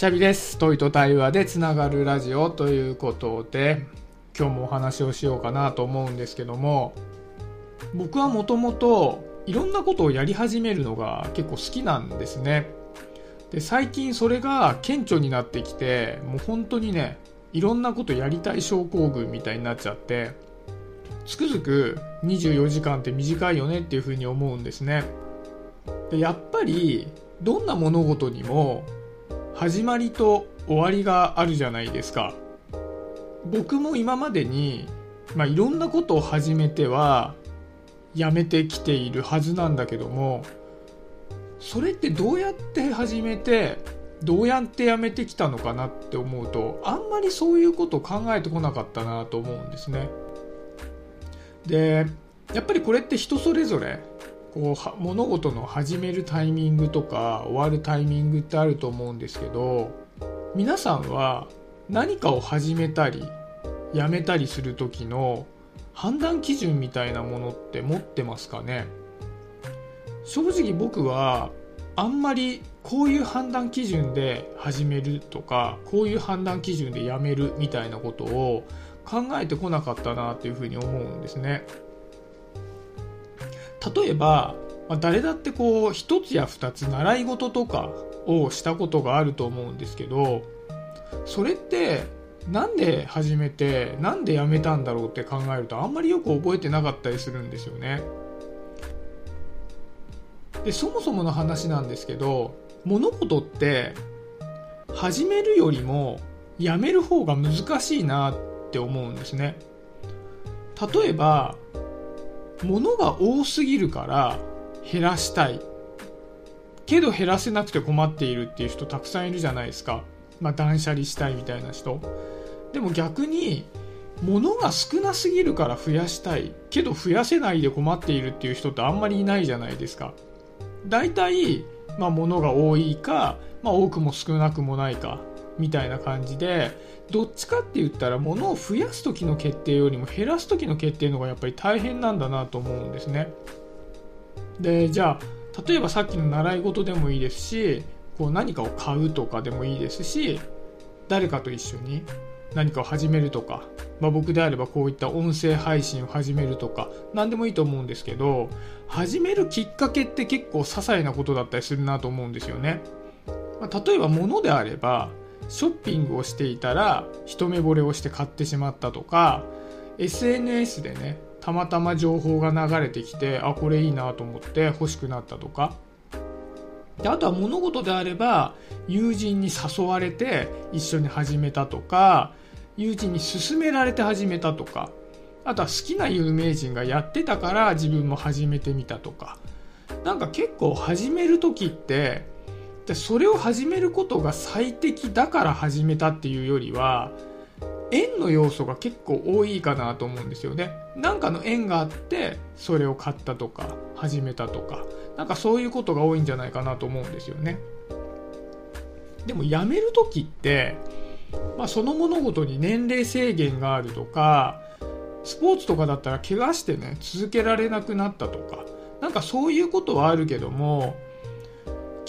シャビです。問いと対話でつながるラジオということで、今日もお話をしようかなと思うんですけども、僕はもともといろんなことをやり始めるのが結構好きなんですね。で、最近それが顕著になってきて、もう本当にね、いろんなことやりたい症候群みたいになっちゃって、つくづく24時間って短いよねっていうふうに思うんですね。でやっぱりどんな物事にも始まりと終わりがあるじゃないですか。僕も今までに、まあ、いろんなことを始めてはやめてきているはずなんだけどもそれってどうやって始めてどうやってやめてきたのかなって思うとあんまりそういうことを考えてこなかったなと思うんですね。でやっぱりこれって人それぞれこう物事の始めるタイミングとか終わるタイミングってあると思うんですけど皆さんは何かを始めたりやめたりする時の判断基準みたいなものって持ってますかね？正直僕はあんまりこういう判断基準で始めるとかこういう判断基準でやめるみたいなことを考えてこなかったなっていうふうに思うんですね。例えば、まあ、誰だってこう一つや二つ習い事とかをしたことがあると思うんですけどそれってなんで始めてなんでやめたんだろうって考えるとあんまりよく覚えてなかったりするんですよね。でそもそもの話なんですけど物事って始めるよりもやめる方が難しいなって思うんですね。例えば物が多すぎるから減らしたい。けど減らせなくて困っているっていう人たくさんいるじゃないですか、まあ、断捨離したいみたいな人。でも逆に物が少なすぎるから増やしたい。けど増やせないで困っているっていう人ってあんまりいないじゃないですか。大体、まあ、物が多いか、まあ、多くも少なくもないか。みたいな感じでどっちかって言ったら物を増やす時の決定よりも減らす時の決定の方がやっぱり大変なんだなと思うんですね。でじゃあ例えばさっきの習い事でもいいですしこう何かを買うとかでもいいですし誰かと一緒に何かを始めるとか、まあ、僕であればこういった音声配信を始めるとか何でもいいと思うんですけど始めるきっかけって結構些細なことだったりするなと思うんですよね、まあ、例えば物であればショッピングをしていたら一目惚れをして買ってしまったとか SNS でねたまたま情報が流れてきてあこれいいなと思って欲しくなったとか。であとは物事であれば友人に誘われて一緒に始めたとか友人に勧められて始めたとかあとは好きな有名人がやってたから自分も始めてみたとか。なんか結構始める時ってでそれを始めることが最適だから始めたっていうよりは縁の要素が結構多いかなと思うんですよね。なんかの縁があってそれを買ったとか始めたとかなんかそういうことが多いんじゃないかなと思うんですよね。でもやめる時って、まあ、その物事に年齢制限があるとかスポーツとかだったら怪我してね続けられなくなったとかなんかそういうことはあるけども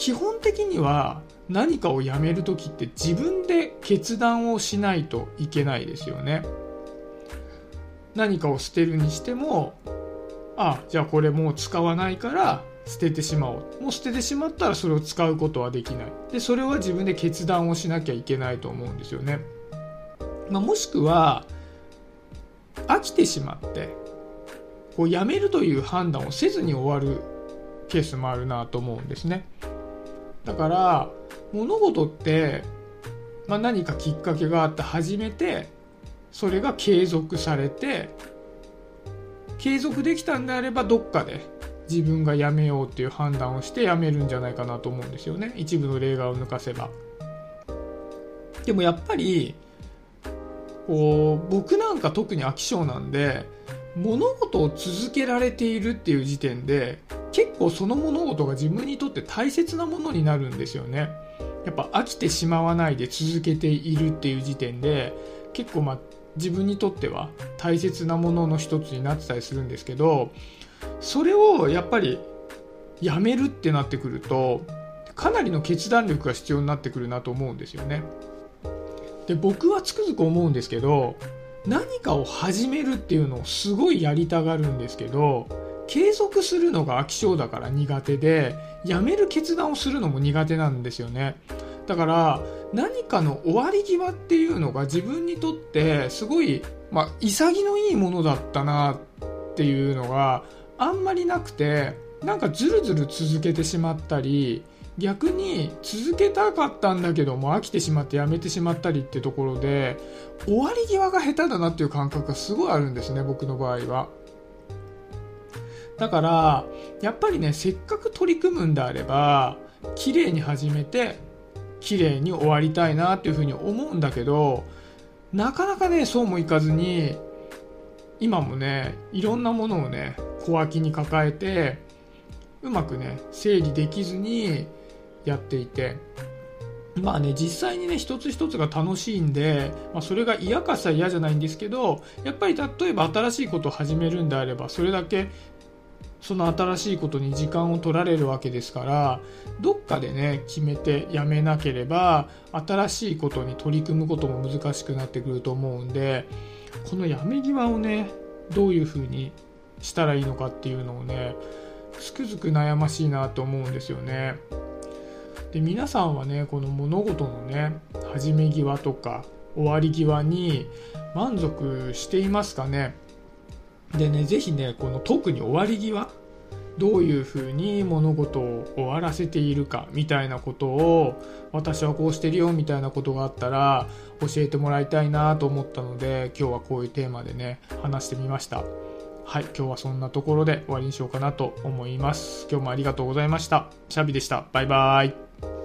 基本的には何かをやめる時って自分で決断をしないといけないですよね。何かを捨てるにしてもあじゃあこれもう使わないから捨ててしまおう。もう捨ててしまったらそれを使うことはできない。でそれは自分で決断をしなきゃいけないと思うんですよね、まあ、もしくは飽きてしまってこうやめるという判断をせずに終わるケースもあるなと思うんですね。だから物事って、まあ、何かきっかけがあって始めてそれが継続されて継続できたんであればどっかで自分がやめようっていう判断をしてやめるんじゃないかなと思うんですよね。一部の例外を抜かせば。でもやっぱりこう僕なんか特に飽き性なんで物事を続けられているっていう時点で構その物事が自分にとって大切なものになるんですよね。やっぱ飽きてしまわないで続けているっていう時点で結構まあ自分にとっては大切なものの一つになってたりするんですけどそれをやっぱりやめるってなってくるとかなりの決断力が必要になってくるなと思うんですよねで僕はつくづく思うんですけど何かを始めるっていうのをすごいやりたがるんですけど継続するのが飽き性だから苦手でやめる決断をするのも苦手なんですよね。だから何かの終わり際っていうのが自分にとってすごい、まあ、潔のいいものだったなっていうのがあんまりなくてなんかずるずる続けてしまったり逆に続けたかったんだけども飽きてしまってやめてしまったりってところで終わり際が下手だなっていう感覚がすごいあるんですね僕の場合は。だからやっぱりねせっかく取り組むんであれば綺麗に始めて綺麗に終わりたいなっていうふうに思うんだけどなかなかねそうもいかずに今もねいろんなものをね小脇に抱えてうまくね整理できずにやっていてまあね実際にね一つ一つが楽しいんで、まあ、それが嫌かさ嫌じゃないんですけどやっぱり例えば新しいことを始めるんであればそれだけその新しいことに時間を取られるわけですからどっかでね決めてやめなければ新しいことに取り組むことも難しくなってくると思うんでこのやめ際をねどういうふうにしたらいいのかっていうのをねつくづく悩ましいなと思うんですよね。で皆さんはねこの物事のね始め際とか終わり際に満足していますかね？でね是非ねこの特に終わり際どういうふうに物事を終わらせているかみたいなことを私はこうしてるよみたいなことがあったら教えてもらいたいなと思ったので今日はこういうテーマでね話してみました。はい今日はそんなところで終わりにしようかなと思います。今日もありがとうございました。シャビでした。バイバーイ。